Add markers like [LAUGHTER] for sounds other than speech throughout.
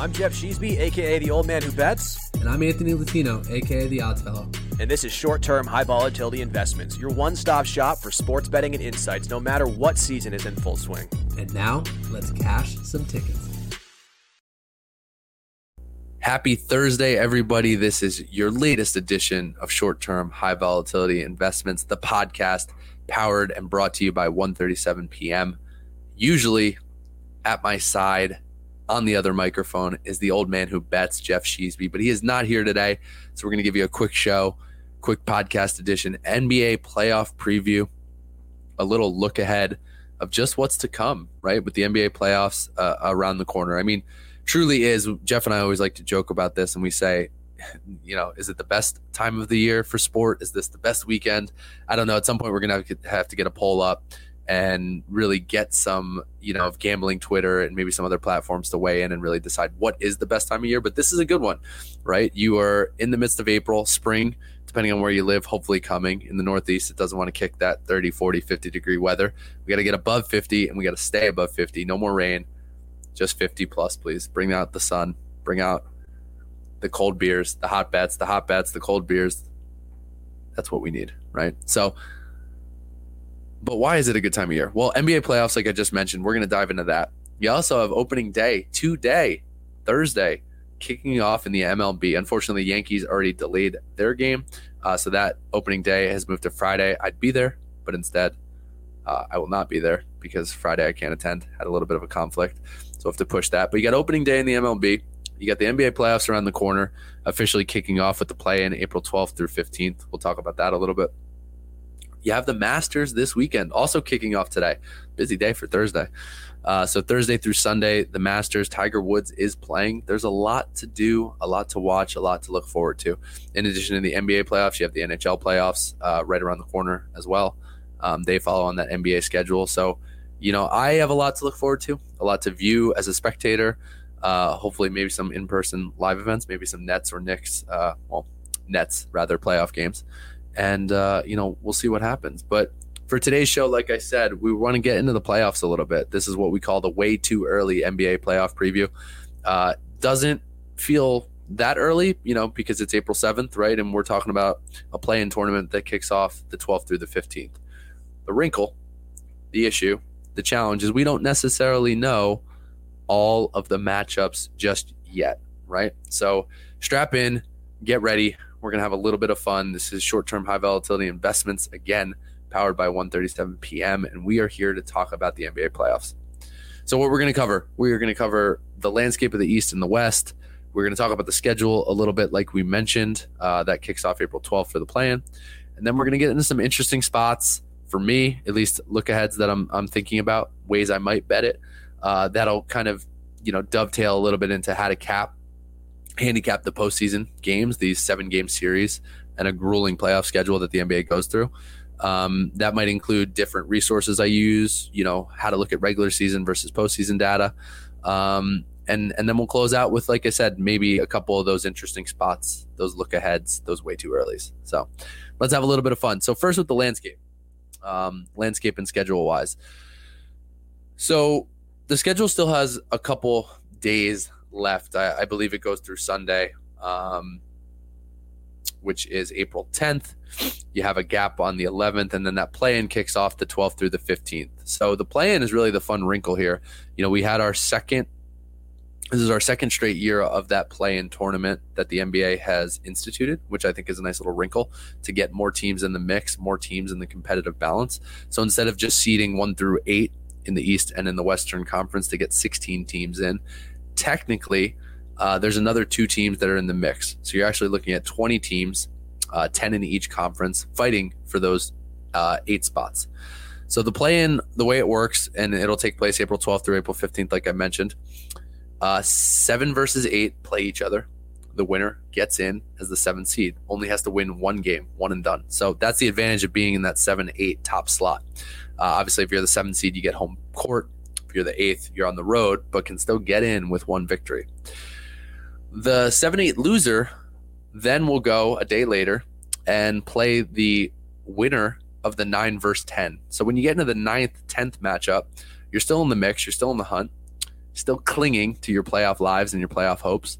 I'm Jeff Sheesby, aka the old man who bets. And I'm Anthony Latino, aka the Odds Fellow. And this is short term, high volatility investments, your one stop shop for sports betting and insights, no matter what season is in full swing. And now, let's cash some tickets. Happy Thursday, everybody. This is your latest edition of short term, high volatility investments, the podcast powered and brought to you by 137 p.m. Usually at my side on the other microphone is the old man who bets, Jeff Sheesby, but he is not here today. So we're going to give you a quick show, quick podcast edition, NBA playoff preview, a little look ahead of just what's to come, right? With the NBA playoffs uh, around the corner. I mean, truly is. Jeff and I always like to joke about this, and we say, [LAUGHS] you know, is it the best time of the year for sport? Is this the best weekend? I don't know. At some point, we're going to have to get a poll up and really get some, you know, of gambling Twitter and maybe some other platforms to weigh in and really decide what is the best time of year. But this is a good one, right? You are in the midst of April, spring, depending on where you live, hopefully coming in the Northeast. It doesn't want to kick that 30, 40, 50 degree weather. We got to get above 50 and we got to stay above 50. No more rain, just 50 plus, please. Bring out the sun, bring out the cold beers, the hot bets, the hot bets, the cold beers. That's what we need, right? So, but why is it a good time of year? Well, NBA playoffs, like I just mentioned, we're going to dive into that. You also have opening day today, Thursday, kicking off in the MLB. Unfortunately, the Yankees already delayed their game. Uh, so that opening day has moved to Friday. I'd be there, but instead, uh, I will not be there because Friday I can't attend. Had a little bit of a conflict. So I have to push that. But you got opening day in the MLB. You got the NBA playoffs around the corner, officially kicking off with the play in April 12th through 15th. We'll talk about that a little bit. You have the Masters this weekend, also kicking off today. Busy day for Thursday. Uh, so Thursday through Sunday, the Masters, Tiger Woods is playing. There's a lot to do, a lot to watch, a lot to look forward to. In addition to the NBA playoffs, you have the NHL playoffs uh, right around the corner as well. Um, they follow on that NBA schedule. So, you know, I have a lot to look forward to, a lot to view as a spectator. Uh, hopefully, maybe some in person live events, maybe some Nets or Knicks, uh, well, Nets rather, playoff games and uh, you know we'll see what happens. But for today's show, like I said, we want to get into the playoffs a little bit. This is what we call the way too early NBA playoff preview. Uh, doesn't feel that early, you know, because it's April 7th, right? And we're talking about a play in tournament that kicks off the 12th through the 15th. The wrinkle, the issue, the challenge is we don't necessarily know all of the matchups just yet, right? So strap in, get ready. We're going to have a little bit of fun. This is short term high volatility investments, again, powered by 1:37 p.m. And we are here to talk about the NBA playoffs. So, what we're going to cover, we are going to cover the landscape of the East and the West. We're going to talk about the schedule a little bit, like we mentioned. Uh, that kicks off April 12th for the plan. And then we're going to get into some interesting spots for me, at least look aheads that I'm, I'm thinking about, ways I might bet it. Uh, that'll kind of, you know, dovetail a little bit into how to cap handicap the postseason games, these seven game series, and a grueling playoff schedule that the NBA goes through. Um, that might include different resources I use, you know, how to look at regular season versus postseason data. Um, and, and then we'll close out with, like I said, maybe a couple of those interesting spots, those look aheads, those way too earlys. So let's have a little bit of fun. So, first with the landscape, um, landscape and schedule wise. So, the schedule still has a couple days left. I, I believe it goes through Sunday, um, which is April 10th. You have a gap on the 11th, and then that play in kicks off the 12th through the 15th. So the play in is really the fun wrinkle here. You know, we had our second. This is our second straight year of that play in tournament that the NBA has instituted, which I think is a nice little wrinkle to get more teams in the mix, more teams in the competitive balance. So instead of just seeding one through eight in the East and in the Western Conference to get 16 teams in, technically, uh, there's another two teams that are in the mix. So you're actually looking at 20 teams, uh, 10 in each conference, fighting for those uh, eight spots. So the play in, the way it works, and it'll take place April 12th through April 15th, like I mentioned. Uh, seven versus eight play each other. The winner gets in as the seventh seed, only has to win one game, one and done. So that's the advantage of being in that seven, eight top slot. Uh, obviously, if you're the seventh seed, you get home court you're the eighth, you're on the road, but can still get in with one victory. The 7 8 loser then will go a day later and play the winner of the 9 versus 10. So when you get into the ninth, 10th matchup, you're still in the mix, you're still in the hunt. still clinging to your playoff lives and your playoff hopes,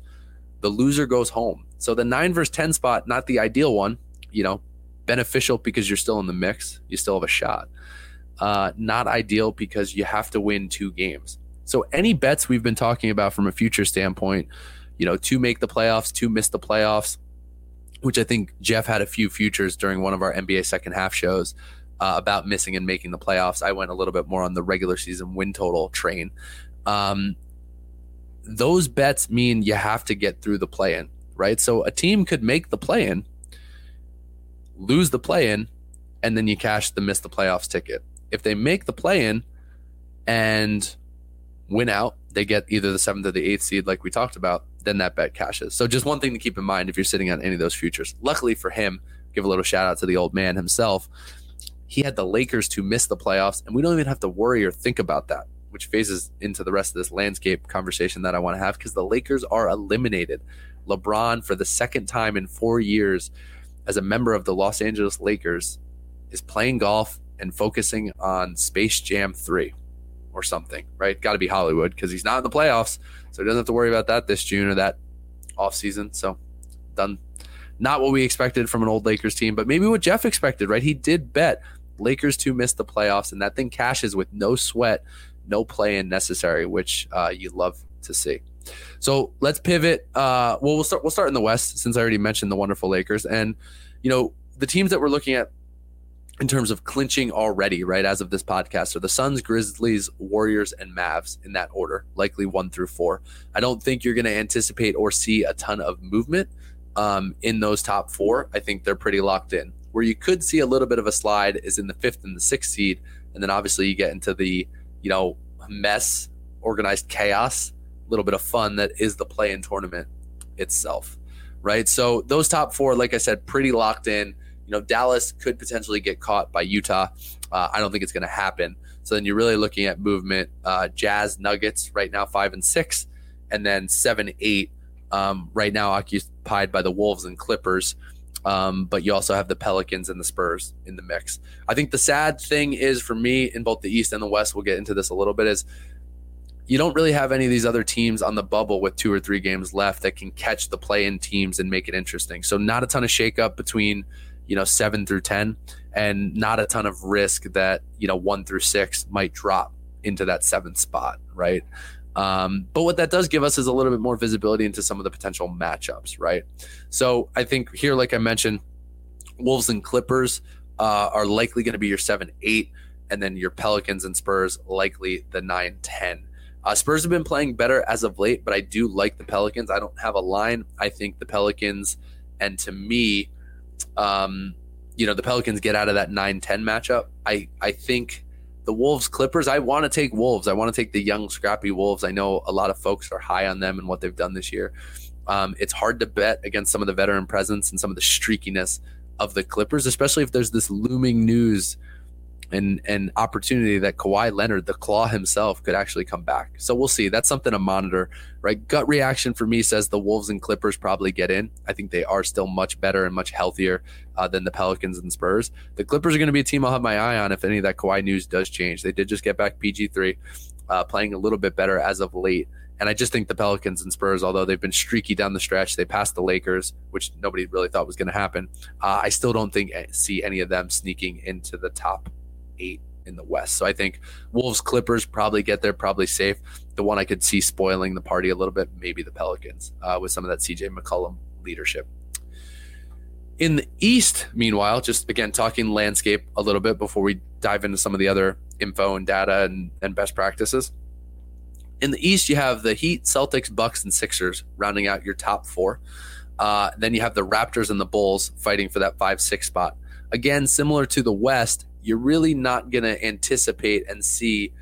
the loser goes home. So the nine versus 10 spot, not the ideal one, you know, beneficial because you're still in the mix. You still have a shot. Uh, not ideal because you have to win two games. So any bets we've been talking about from a future standpoint, you know, to make the playoffs, to miss the playoffs, which I think Jeff had a few futures during one of our NBA second half shows uh, about missing and making the playoffs. I went a little bit more on the regular season win total train. Um, those bets mean you have to get through the play in, right? So a team could make the play in, lose the play in, and then you cash the miss the playoffs ticket. If they make the play in and win out, they get either the seventh or the eighth seed, like we talked about, then that bet cashes. So just one thing to keep in mind if you're sitting on any of those futures. Luckily for him, give a little shout out to the old man himself. He had the Lakers to miss the playoffs, and we don't even have to worry or think about that, which phases into the rest of this landscape conversation that I want to have because the Lakers are eliminated. LeBron, for the second time in four years, as a member of the Los Angeles Lakers, is playing golf and focusing on Space Jam 3 or something, right? Got to be Hollywood because he's not in the playoffs. So he doesn't have to worry about that this June or that off season. So done. Not what we expected from an old Lakers team, but maybe what Jeff expected, right? He did bet Lakers to miss the playoffs, and that thing cashes with no sweat, no play in necessary, which uh, you love to see. So let's pivot. Uh, well, we'll start. We'll start in the West since I already mentioned the wonderful Lakers, and you know the teams that we're looking at in terms of clinching already, right, as of this podcast, are the Suns, Grizzlies, Warriors, and Mavs in that order, likely one through four. I don't think you're going to anticipate or see a ton of movement um, in those top four. I think they're pretty locked in. Where you could see a little bit of a slide is in the fifth and the sixth seed. And then obviously you get into the, you know, mess, organized chaos, a little bit of fun that is the play in tournament itself, right? So those top four, like I said, pretty locked in you know, Dallas could potentially get caught by Utah. Uh, I don't think it's going to happen. So then you're really looking at movement. Uh, Jazz, Nuggets right now five and six, and then seven, eight um, right now occupied by the Wolves and Clippers. Um, but you also have the Pelicans and the Spurs in the mix. I think the sad thing is for me in both the East and the West. We'll get into this a little bit. Is you don't really have any of these other teams on the bubble with two or three games left that can catch the play-in teams and make it interesting. So not a ton of shakeup between you know, seven through 10, and not a ton of risk that, you know, one through six might drop into that seventh spot, right? Um, but what that does give us is a little bit more visibility into some of the potential matchups, right? So I think here, like I mentioned, Wolves and Clippers uh, are likely going to be your seven, eight, and then your Pelicans and Spurs likely the nine, 10. Uh, Spurs have been playing better as of late, but I do like the Pelicans. I don't have a line. I think the Pelicans, and to me, um, you know, the Pelicans get out of that 9 10 matchup. I, I think the Wolves Clippers, I want to take Wolves. I want to take the young, scrappy Wolves. I know a lot of folks are high on them and what they've done this year. Um, it's hard to bet against some of the veteran presence and some of the streakiness of the Clippers, especially if there's this looming news and and opportunity that Kawhi Leonard, the Klaw himself, could actually come back. So we'll see. That's something to monitor, right? Gut reaction for me says the Wolves and Clippers probably get in. I think they are still much better and much healthier uh, than the Pelicans and Spurs. The Clippers are going to be a team I'll have my eye on if any of that Kawhi news does change. They did just get back PG three, uh, playing a little bit better as of late. And I just think the Pelicans and Spurs, although they've been streaky down the stretch, they passed the Lakers, which nobody really thought was going to happen. Uh, I still don't think see any of them sneaking into the top eight in the West. So I think Wolves Clippers probably get there, probably safe. The one I could see spoiling the party a little bit, maybe the Pelicans uh, with some of that CJ McCollum leadership. In the East, meanwhile, just again talking landscape a little bit before we dive into some of the other info and data and, and best practices. In the East, you have the Heat, Celtics, Bucks, and Sixers rounding out your top four. Uh, then you have the Raptors and the Bulls fighting for that five six spot. Again, similar to the West, you're really not going to anticipate and see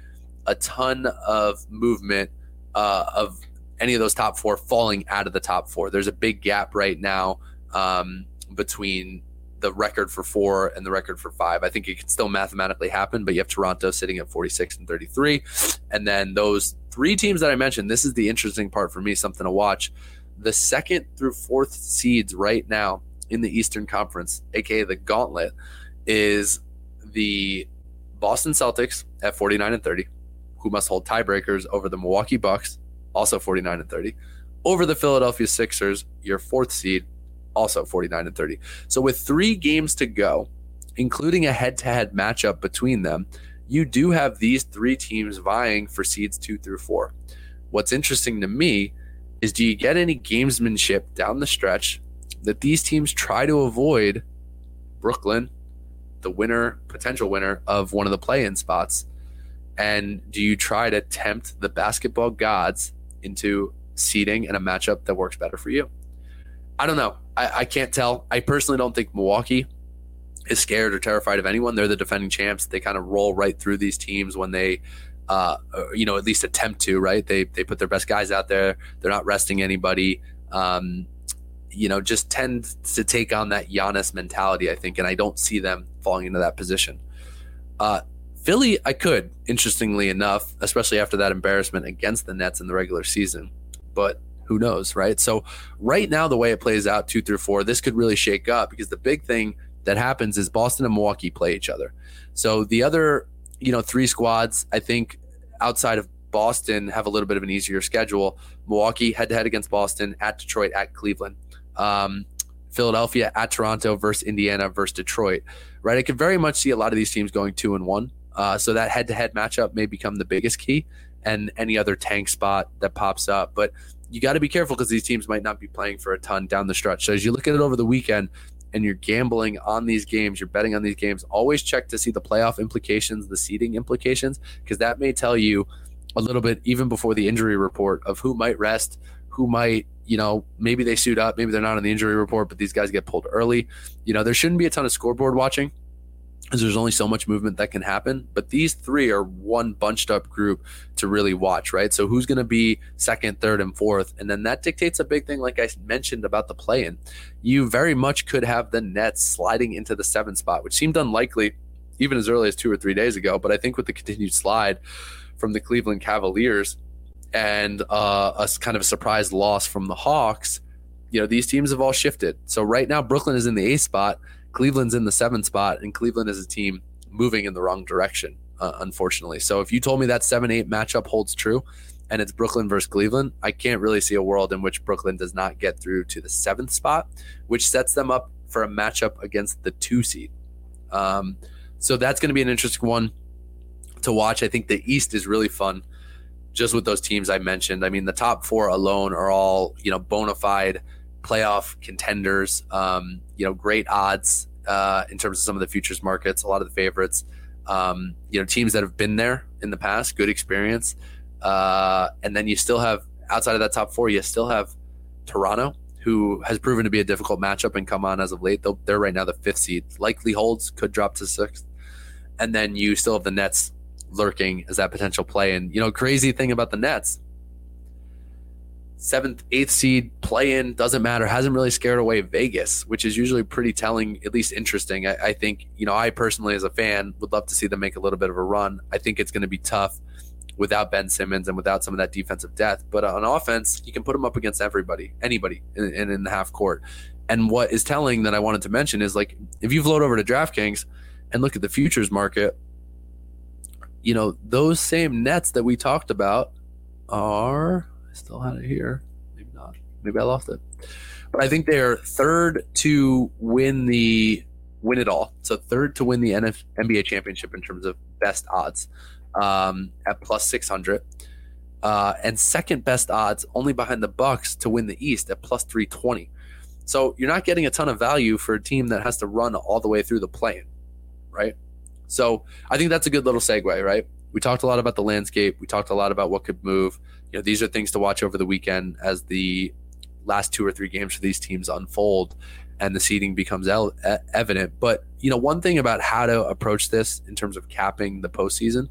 a ton of movement uh, of any of those top four falling out of the top four. There's a big gap right now um, between the record for four and the record for five. I think it can still mathematically happen, but you have Toronto sitting at 46 and 33. And then those three teams that I mentioned, this is the interesting part for me, something to watch. The second through fourth seeds right now in the Eastern Conference, aka the Gauntlet, is the Boston Celtics at 49 and 30, who must hold tiebreakers over the Milwaukee Bucks, also 49 and 30, over the Philadelphia Sixers, your fourth seed, also 49 and 30. So with three games to go, including a head to head matchup between them, you do have these three teams vying for seeds two through four. What's interesting to me is do you get any gamesmanship down the stretch that these teams try to avoid Brooklyn, the winner, potential winner of one of the play in spots? And do you try to tempt the basketball gods into seeding and a matchup that works better for you? I don't know. I, I can't tell. I personally don't think Milwaukee is scared or terrified of anyone. They're the defending champs. They kind of roll right through these teams when they, uh, uh, you know, at least attempt to. Right? They they put their best guys out there. They're not resting anybody. Um, you know, just tend to take on that Giannis mentality. I think, and I don't see them falling into that position. Uh, Philly, I could, interestingly enough, especially after that embarrassment against the Nets in the regular season. But who knows, right? So, right now, the way it plays out, two through four, this could really shake up because the big thing that happens is Boston and Milwaukee play each other. So the other, you know, three squads, I think outside of Boston have a little bit of an easier schedule. Milwaukee head to head against Boston, at Detroit, at Cleveland. Um, Philadelphia at Toronto versus Indiana versus Detroit. Right, I could very much see a lot of these teams going two and one. Uh, so that head to head matchup may become the biggest key, and any other tank spot that pops up. But you got to be careful because these teams might not be playing for a ton down the stretch. So as you look at it over the weekend, and you're gambling on these games, you're betting on these games, always check to see the playoff implications, the seeding implications, because that may tell you a little bit even before the injury report of who might rest, who might, you know, maybe they suit up, maybe they're not on the injury report, but these guys get pulled early. You know, there shouldn't be a ton of scoreboard watching because there's only so much movement that can happen. But these three are one bunched up group to really watch, right? So who's going to be second, third, and fourth? And then that dictates a big thing, like I mentioned about the play in. You very much could have the Nets sliding into the seventh spot, which seemed unlikely even as early as two or three days ago. But I think with the continued slide from the Cleveland Cavaliers and uh, a kind of a surprise loss from the Hawks, you know, these teams have all shifted. So right now, Brooklyn is in the eighth spot. Cleveland's in the seventh spot, and Cleveland is a team moving in the wrong direction, uh, unfortunately. So if you told me that 7 8 matchup holds true and it's Brooklyn versus Cleveland, I can't really see a world in which Brooklyn does not get through to the seventh spot, which sets them up for a matchup against the two seed. Um, so that's going to be an interesting one to watch. I think the East is really fun just with those teams I mentioned. I mean, the top four alone are all, you know, bona fide playoff contenders. Um, you know, great odds uh, in terms of some of the futures markets. A lot of the favorites. Um, you know, teams that have been there in the past, good experience. Uh, and then you still have outside of that top four, you still have Toronto, who has proven to be a difficult matchup and come on as of late. They'll, they're right now the fifth seed. Likely holds could drop to sixth. And then you still have the Nets lurking as that potential play. And you know, crazy thing about the Nets, seventh, eighth seed play in doesn't matter. Hasn't really scared away Vegas, which is usually pretty telling, at least interesting. I, I, think, you know, I personally, as a fan, would love to see them make a little bit of a run. I think it's going to be tough without Ben Simmons and without some of that defensive depth. But on offense, you can put them up against everybody, anybody in, in, in the half court. And what is telling that I wanted to mention is like, if you float over to DraftKings and look at the futures market, you know, those same nets that we talked about are I still had it here. Maybe not. Maybe I lost it. But I think they're third to win the win it all. So third to win the NF, NBA championship in terms of best odds um, at plus six hundred, uh, and second best odds only behind the Bucks to win the East at plus three twenty. So you're not getting a ton of value for a team that has to run all the way through the plane, right? So I think that's a good little segue, right? We talked a lot about the landscape. We talked a lot about what could move you know these are things to watch over the weekend as the last two or three games for these teams unfold and the seeding becomes el- evident. But you know, one thing about how to approach this in terms of capping the postseason,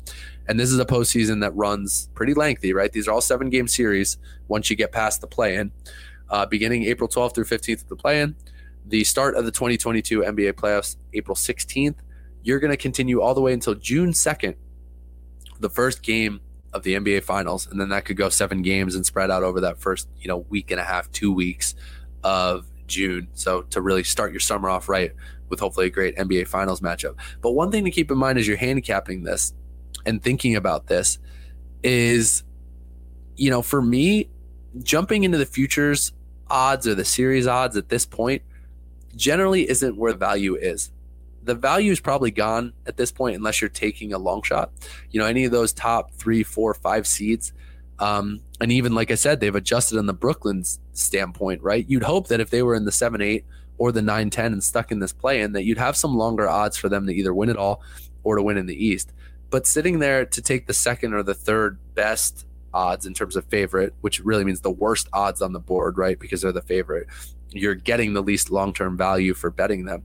and this is a postseason that runs pretty lengthy, right? These are all seven game series. Once you get past the play-in, uh, beginning April 12th through 15th of the play-in, the start of the 2022 NBA playoffs, April 16th. You're going to continue all the way until June 2nd. The first game of the NBA Finals, and then that could go seven games and spread out over that first you know week and a half, two weeks of June. So to really start your summer off right with hopefully a great NBA Finals matchup. But one thing to keep in mind as you're handicapping this and thinking about this is, you know, for me, jumping into the futures odds or the series odds at this point generally isn't where the value is. The value is probably gone at this point unless you're taking a long shot. You know, any of those top three, four, five seeds. Um, and even like I said, they've adjusted on the Brooklyn's standpoint, right? You'd hope that if they were in the seven, eight or the nine, 10 and stuck in this play in, that you'd have some longer odds for them to either win it all or to win in the East. But sitting there to take the second or the third best odds in terms of favorite, which really means the worst odds on the board, right? Because they're the favorite. You're getting the least long term value for betting them.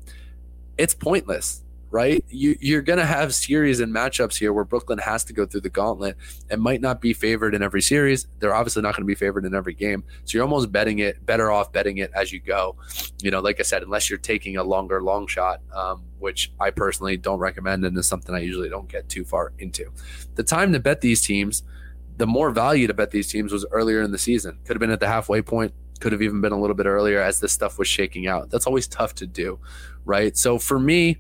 It's pointless right? You, you're going to have series and matchups here where Brooklyn has to go through the gauntlet and might not be favored in every series. They're obviously not going to be favored in every game. So you're almost betting it, better off betting it as you go. You know, like I said, unless you're taking a longer long shot, um, which I personally don't recommend and is something I usually don't get too far into. The time to bet these teams, the more value to bet these teams was earlier in the season. Could have been at the halfway point, could have even been a little bit earlier as this stuff was shaking out. That's always tough to do, right? So for me,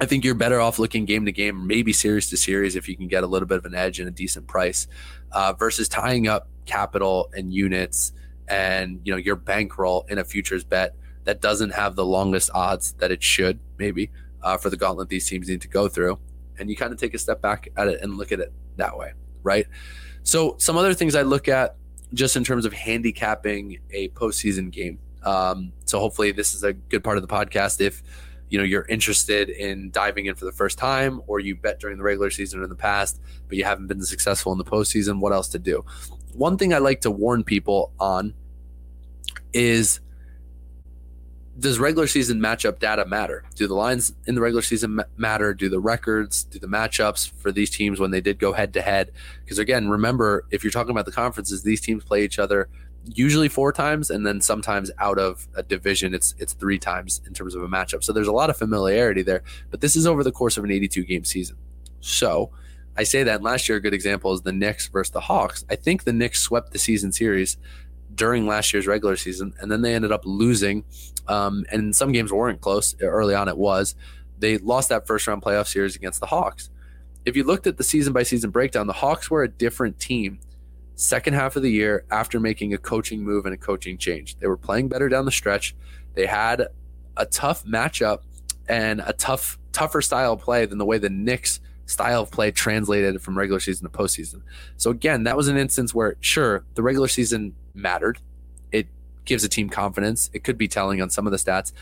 I think you're better off looking game to game, maybe series to series, if you can get a little bit of an edge and a decent price, uh, versus tying up capital and units and you know your bankroll in a futures bet that doesn't have the longest odds that it should, maybe uh, for the gauntlet these teams need to go through. And you kind of take a step back at it and look at it that way, right? So some other things I look at just in terms of handicapping a postseason game. Um, so hopefully this is a good part of the podcast. If you know you're interested in diving in for the first time or you bet during the regular season or in the past but you haven't been successful in the postseason what else to do one thing i like to warn people on is does regular season matchup data matter do the lines in the regular season matter do the records do the matchups for these teams when they did go head to head because again remember if you're talking about the conferences these teams play each other usually four times, and then sometimes out of a division, it's it's three times in terms of a matchup. So there's a lot of familiarity there. But this is over the course of an 82 game season. So I say that last year a good example is the Knicks versus the Hawks. I think the Knicks swept the season series during last year's regular season, and then they ended up losing. Um, and some games weren't close early on. It was they lost that first round playoff series against the Hawks. If you looked at the season by season breakdown, the Hawks were a different team second half of the year after making a coaching move and a coaching change. They were playing better down the stretch. They had a tough matchup and a tough, tougher style of play than the way the Knicks style of play translated from regular season to postseason. So again, that was an instance where sure, the regular season mattered. It gives a team confidence. It could be telling on some of the stats,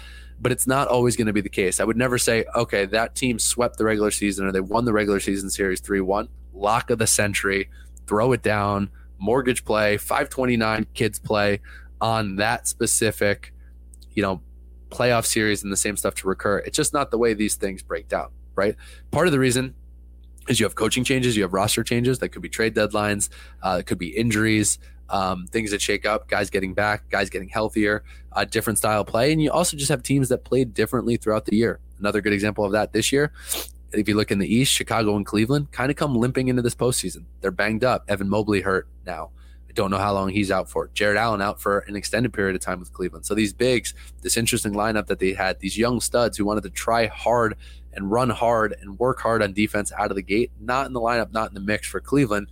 but it's not always going to be the case. I would never say, okay, that team swept the regular season or they won the regular season series 3-1, lock of the century, throw it down, mortgage play, 529 kids play on that specific, you know, playoff series and the same stuff to recur. It's just not the way these things break down, right? Part of the reason is you have coaching changes, you have roster changes that could be trade deadlines, uh, it could be injuries, um, things that shake up, guys getting back, guys getting healthier, uh, different style play, and you also just have teams that played differently throughout the year. Another good example of that this year if you look in the East, Chicago and Cleveland kind of come limping into this postseason. They're banged up. Evan Mobley hurt now. Don't know how long he's out for. Jarrett Allen out for an extended period of time with Cleveland. So these bigs, this interesting lineup that they had, these young studs who wanted to try hard and run hard and work hard on defense out of the gate, not in the lineup, not in the mix for Cleveland.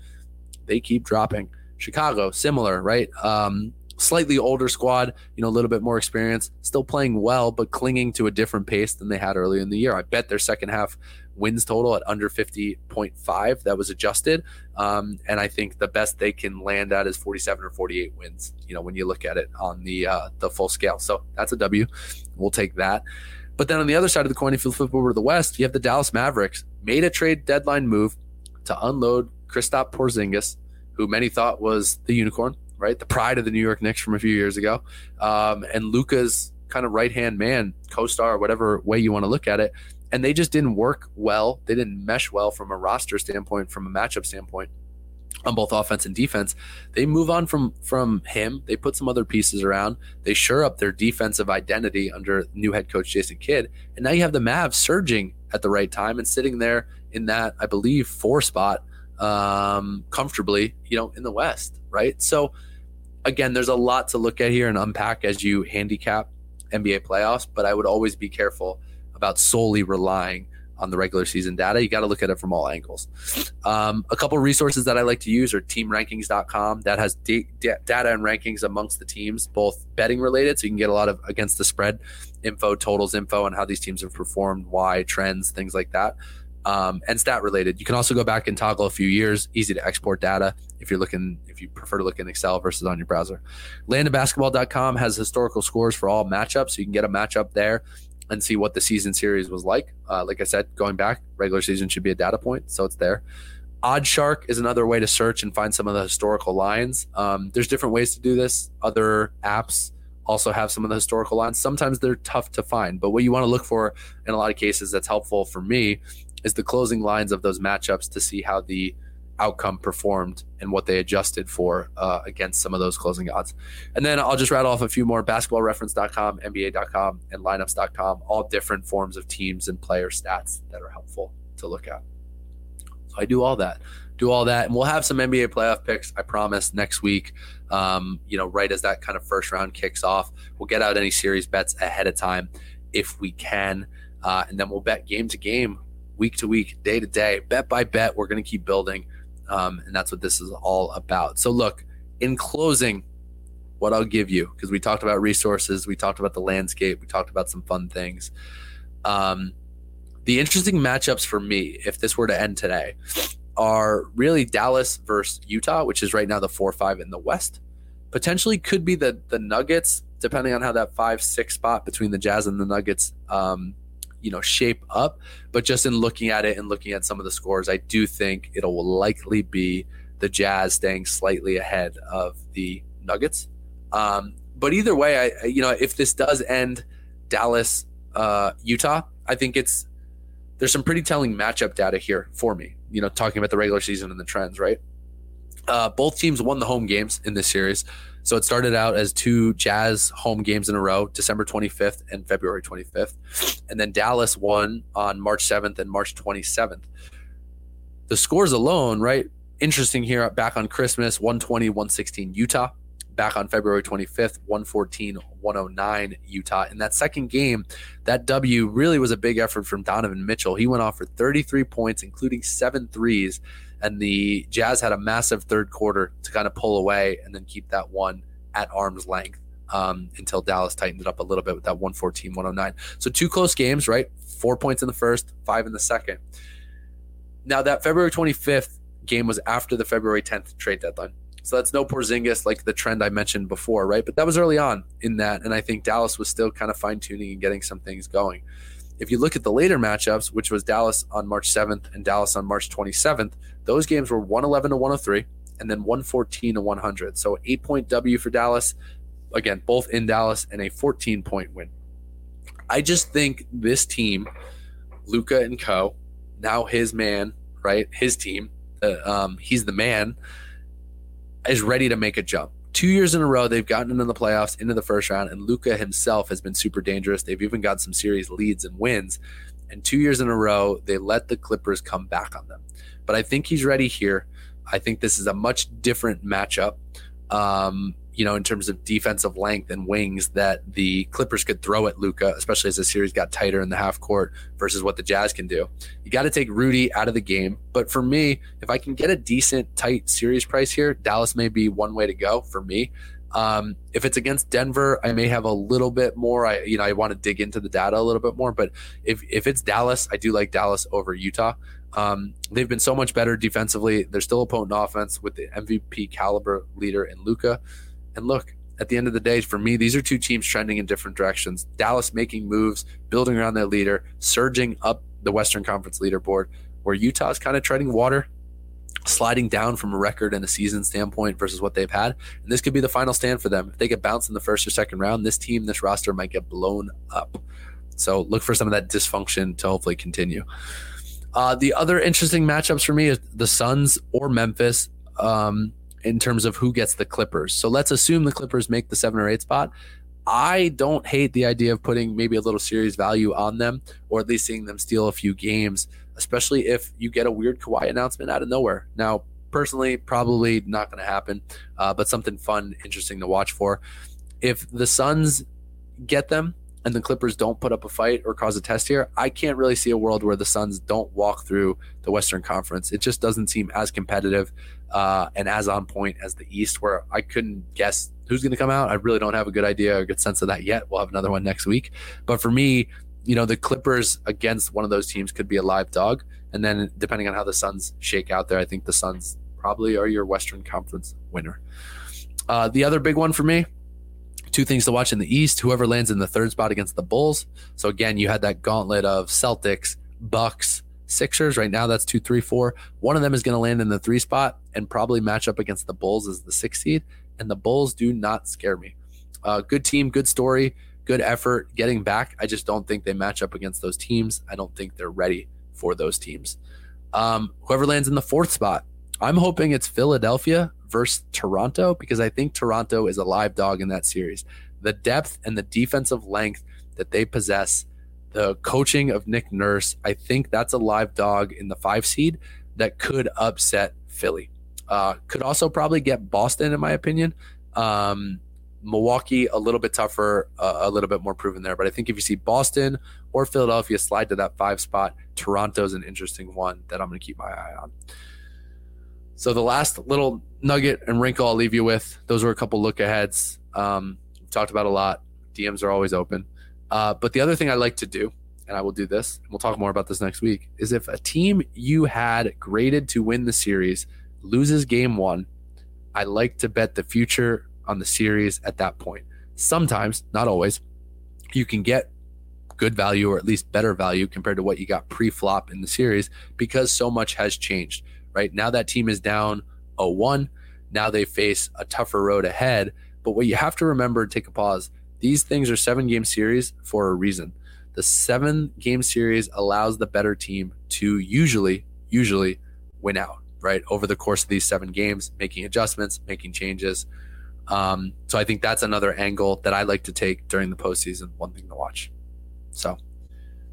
They keep dropping. Chicago, similar, right? Um, slightly older squad, you know, a little bit more experience, still playing well, but clinging to a different pace than they had earlier in the year. I bet their second half wins total at under 50.5 that was adjusted. Um, and I think the best they can land at is 47 or 48 wins, you know, when you look at it on the, uh, the full scale. So that's a W. We'll take that. But then on the other side of the coin, if you flip over to the West, you have the Dallas Mavericks made a trade deadline move to unload Kristaps Porzingis, who many thought was the unicorn, right? The pride of the New York Knicks from a few years ago. Um, and Luka's kind of right hand man, co star, whatever way you want to look at it, and they just didn't work well. They didn't mesh well from a roster standpoint, from a matchup standpoint on both offense and defense. They move on from from him. They put some other pieces around. They sure up their defensive identity under new head coach Jason Kidd, and now you have the Mavs surging at the right time and sitting there in that I believe four spot um, comfortably, you know, in the West, right? So again, there's a lot to look at here and unpack as you handicap NBA playoffs, but I would always be careful about solely relying on the regular season data. You got to look at it from all angles. Um, a couple resources that I like to use are teamrankings.com. That has da- da- data and rankings amongst the teams, both betting related, so you can get a lot of against the spread info, totals info, and how these teams have performed, why, trends, things like that. Um, and stat related. You can also go back and toggle a few years. Easy to export data if you're looking, if you prefer to look in Excel versus on your browser. landofbasketball.com has historical scores for all matchups. So you can get a matchup there and see what the season series was like. Uh, like I said, going back, regular season should be a data point, so it's there. OddsShark is another way to search and find some of the historical lines. Um, there's different ways to do this. Other apps also have some of the historical lines. Sometimes they're tough to find, but what you want to look for in a lot of cases that's helpful for me is the closing lines of those matchups to see how the outcome performed and what they adjusted for uh, against some of those closing odds. And then I'll just rattle off a few more basketballreference.com, NBA.com, and lineups.com, all different forms of teams and player stats that are helpful to look at. So I do all that. Do all that, and we'll have some NBA playoff picks. I promise next week. Um, you know, right as that kind of first round kicks off, we'll get out any series bets ahead of time if we can, uh, and then we'll bet game to game, week to week, day to day, bet by bet. We're going to keep building. Um, and that's what this is all about. So, look, in closing, what I'll give you, because we talked about resources, we talked about the landscape, we talked about some fun things. Um, the interesting matchups for me, if this were to end today, are really Dallas versus Utah, which is right now the four five in the West. Potentially could be the the Nuggets, depending on how that five six spot between the Jazz and the Nuggets um, you know shape up. But just in looking at it and looking at some of the scores, I do think it'll likely be the Jazz staying slightly ahead of the Nuggets. Um, but either way, I you know if this does end Dallas uh, Utah, I think it's there's some pretty telling matchup data here for me. You know, talking about the regular season and the trends, right? Uh, both teams won the home games in this series. So it started out as two Jazz home games in a row, December 25th and February 25th. And then Dallas won on March 7th and March 27th. The scores alone, right? Interesting here back on Christmas 120, 116 Utah. Back on February 25th, 114, 109 Utah. In that second game, that W really was a big effort from Donovan Mitchell. He went off for 33 points, including seven threes and the Jazz had a massive third quarter to kind of pull away and then keep that one at arm's length um, until Dallas tightened it up a little bit with that 114 109. So two close games, right? Four points in the first, five in the second. Now, that February 25th game was after the February 10th trade deadline. So that's no Porzingis like the trend I mentioned before, right? But that was early on in that. And I think Dallas was still kind of fine tuning and getting some things going. If you look at the later matchups, which was Dallas on March 7th and Dallas on March 27th, those games were 111 to 103 and then 114 to 100. So eight point W for Dallas. Again, both in Dallas and a 14 point win. I just think this team, Luka and Co, now his man, right? His team, uh, um, he's the man, is ready to make a jump. Two years in a row, they've gotten into the playoffs, into the first round, and Luka himself has been super dangerous. They've even got some series leads and wins. And two years in a row, they let the Clippers come back on them but I think he's ready here. I think this is a much different matchup, um, you know, in terms of defensive length and wings that the Clippers could throw at Luka, especially as the series got tighter in the half court versus what the Jazz can do. You got to take Rudy out of the game. But for me, if I can get a decent, tight series price here, Dallas may be one way to go for me. Um, if it's against Denver, I may have a little bit more. I you know I want to dig into the data a little bit more. But if if it's Dallas, I do like Dallas over Utah. Um, they've been so much better defensively. They're still a potent offense with the MVP caliber leader in Luka. And look, at the end of the day, for me, these are two teams trending in different directions. Dallas making moves, building around their leader, surging up the Western Conference leaderboard, where Utah's kind of treading water, sliding down from a record and a season standpoint versus what they've had. And this could be the final stand for them. If they get bounced in the first or second round, this team, this roster might get blown up. So look for some of that dysfunction to hopefully continue. Uh, the other interesting matchups for me is the Suns or Memphis um, in terms of who gets the Clippers. So let's assume the Clippers make the seven or eight spot. I don't hate the idea of putting maybe a little series value on them or at least seeing them steal a few games, especially if you get a weird Kawhi announcement out of nowhere. Now, personally, probably not going to happen, uh, but something fun, interesting to watch for. If the Suns get them, and the Clippers don't put up a fight or cause a test here, I can't really see a world where the Suns don't walk through the Western Conference. It just doesn't seem as competitive uh, and as on point as the East, where I couldn't guess who's going to come out. I really don't have a good idea or a good sense of that yet. We'll have another one next week. But for me, you know, the Clippers against one of those teams could be a live dog. And then depending on how the Suns shake out there, I think the Suns probably are your Western Conference winner. Uh, the other big one for me, two things to watch in the East. Whoever lands in the third spot against the Bulls. So again, you had that gauntlet of Celtics, Bucks, Sixers. Right now, that's two, three, four. One of them is going to land in the three spot and probably match up against the Bulls as the six seed. And the Bulls do not scare me. Uh, good team, good story, good effort getting back. I just don't think they match up against those teams. I don't think they're ready for those teams. Um, whoever lands in the fourth spot, I'm hoping it's Philadelphia versus Toronto because I think Toronto is a live dog in that series. The depth and the defensive length that they possess, the coaching of Nick Nurse, I think that's a live dog in the five seed that could upset Philly. Uh, could also probably get Boston, in my opinion. Um, Milwaukee, a little bit tougher, uh, a little bit more proven there. But I think if you see Boston or Philadelphia slide to that five spot, Toronto's an interesting one that I'm going to keep my eye on. So the last little nugget and wrinkle I'll leave you with, those were a couple look aheads. Um, talked about a lot. DMs are always open. Uh, but the other thing I like to do, and I will do this, and we'll talk more about this next week, is if a team you had graded to win the series loses game one, I like to bet the future on the series at that point. Sometimes, not always, you can get good value or at least better value compared to what you got pre flop in the series because so much has changed right? Now that team is down 0 1. Now they face a tougher road ahead. But what you have to remember, take a pause, these things are seven game series for a reason. The seven game series allows the better team to usually, usually win out, right? Over the course of these seven games, making adjustments, making changes. Um, so I think that's another angle that I like to take during the postseason. One thing to watch. So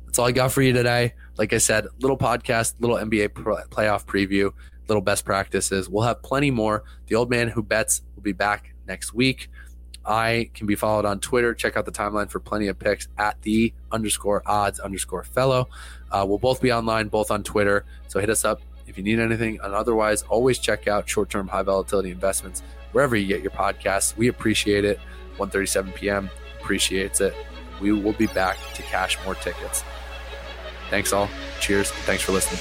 that's all I got for you today. Like I said, little podcast, little NBA playoff preview, little best practices. We'll have plenty more. The old man who bets will be back next week. I can be followed on Twitter. Check out the timeline for plenty of picks at the underscore odds underscore fellow. Uh, we'll both be online, both on Twitter. So hit us up if you need anything. And otherwise, always check out short term high volatility investments wherever you get your podcasts. We appreciate it. 1:37 p.m. appreciates it. We will be back to cash more tickets. Thanks all. Cheers. Thanks for listening.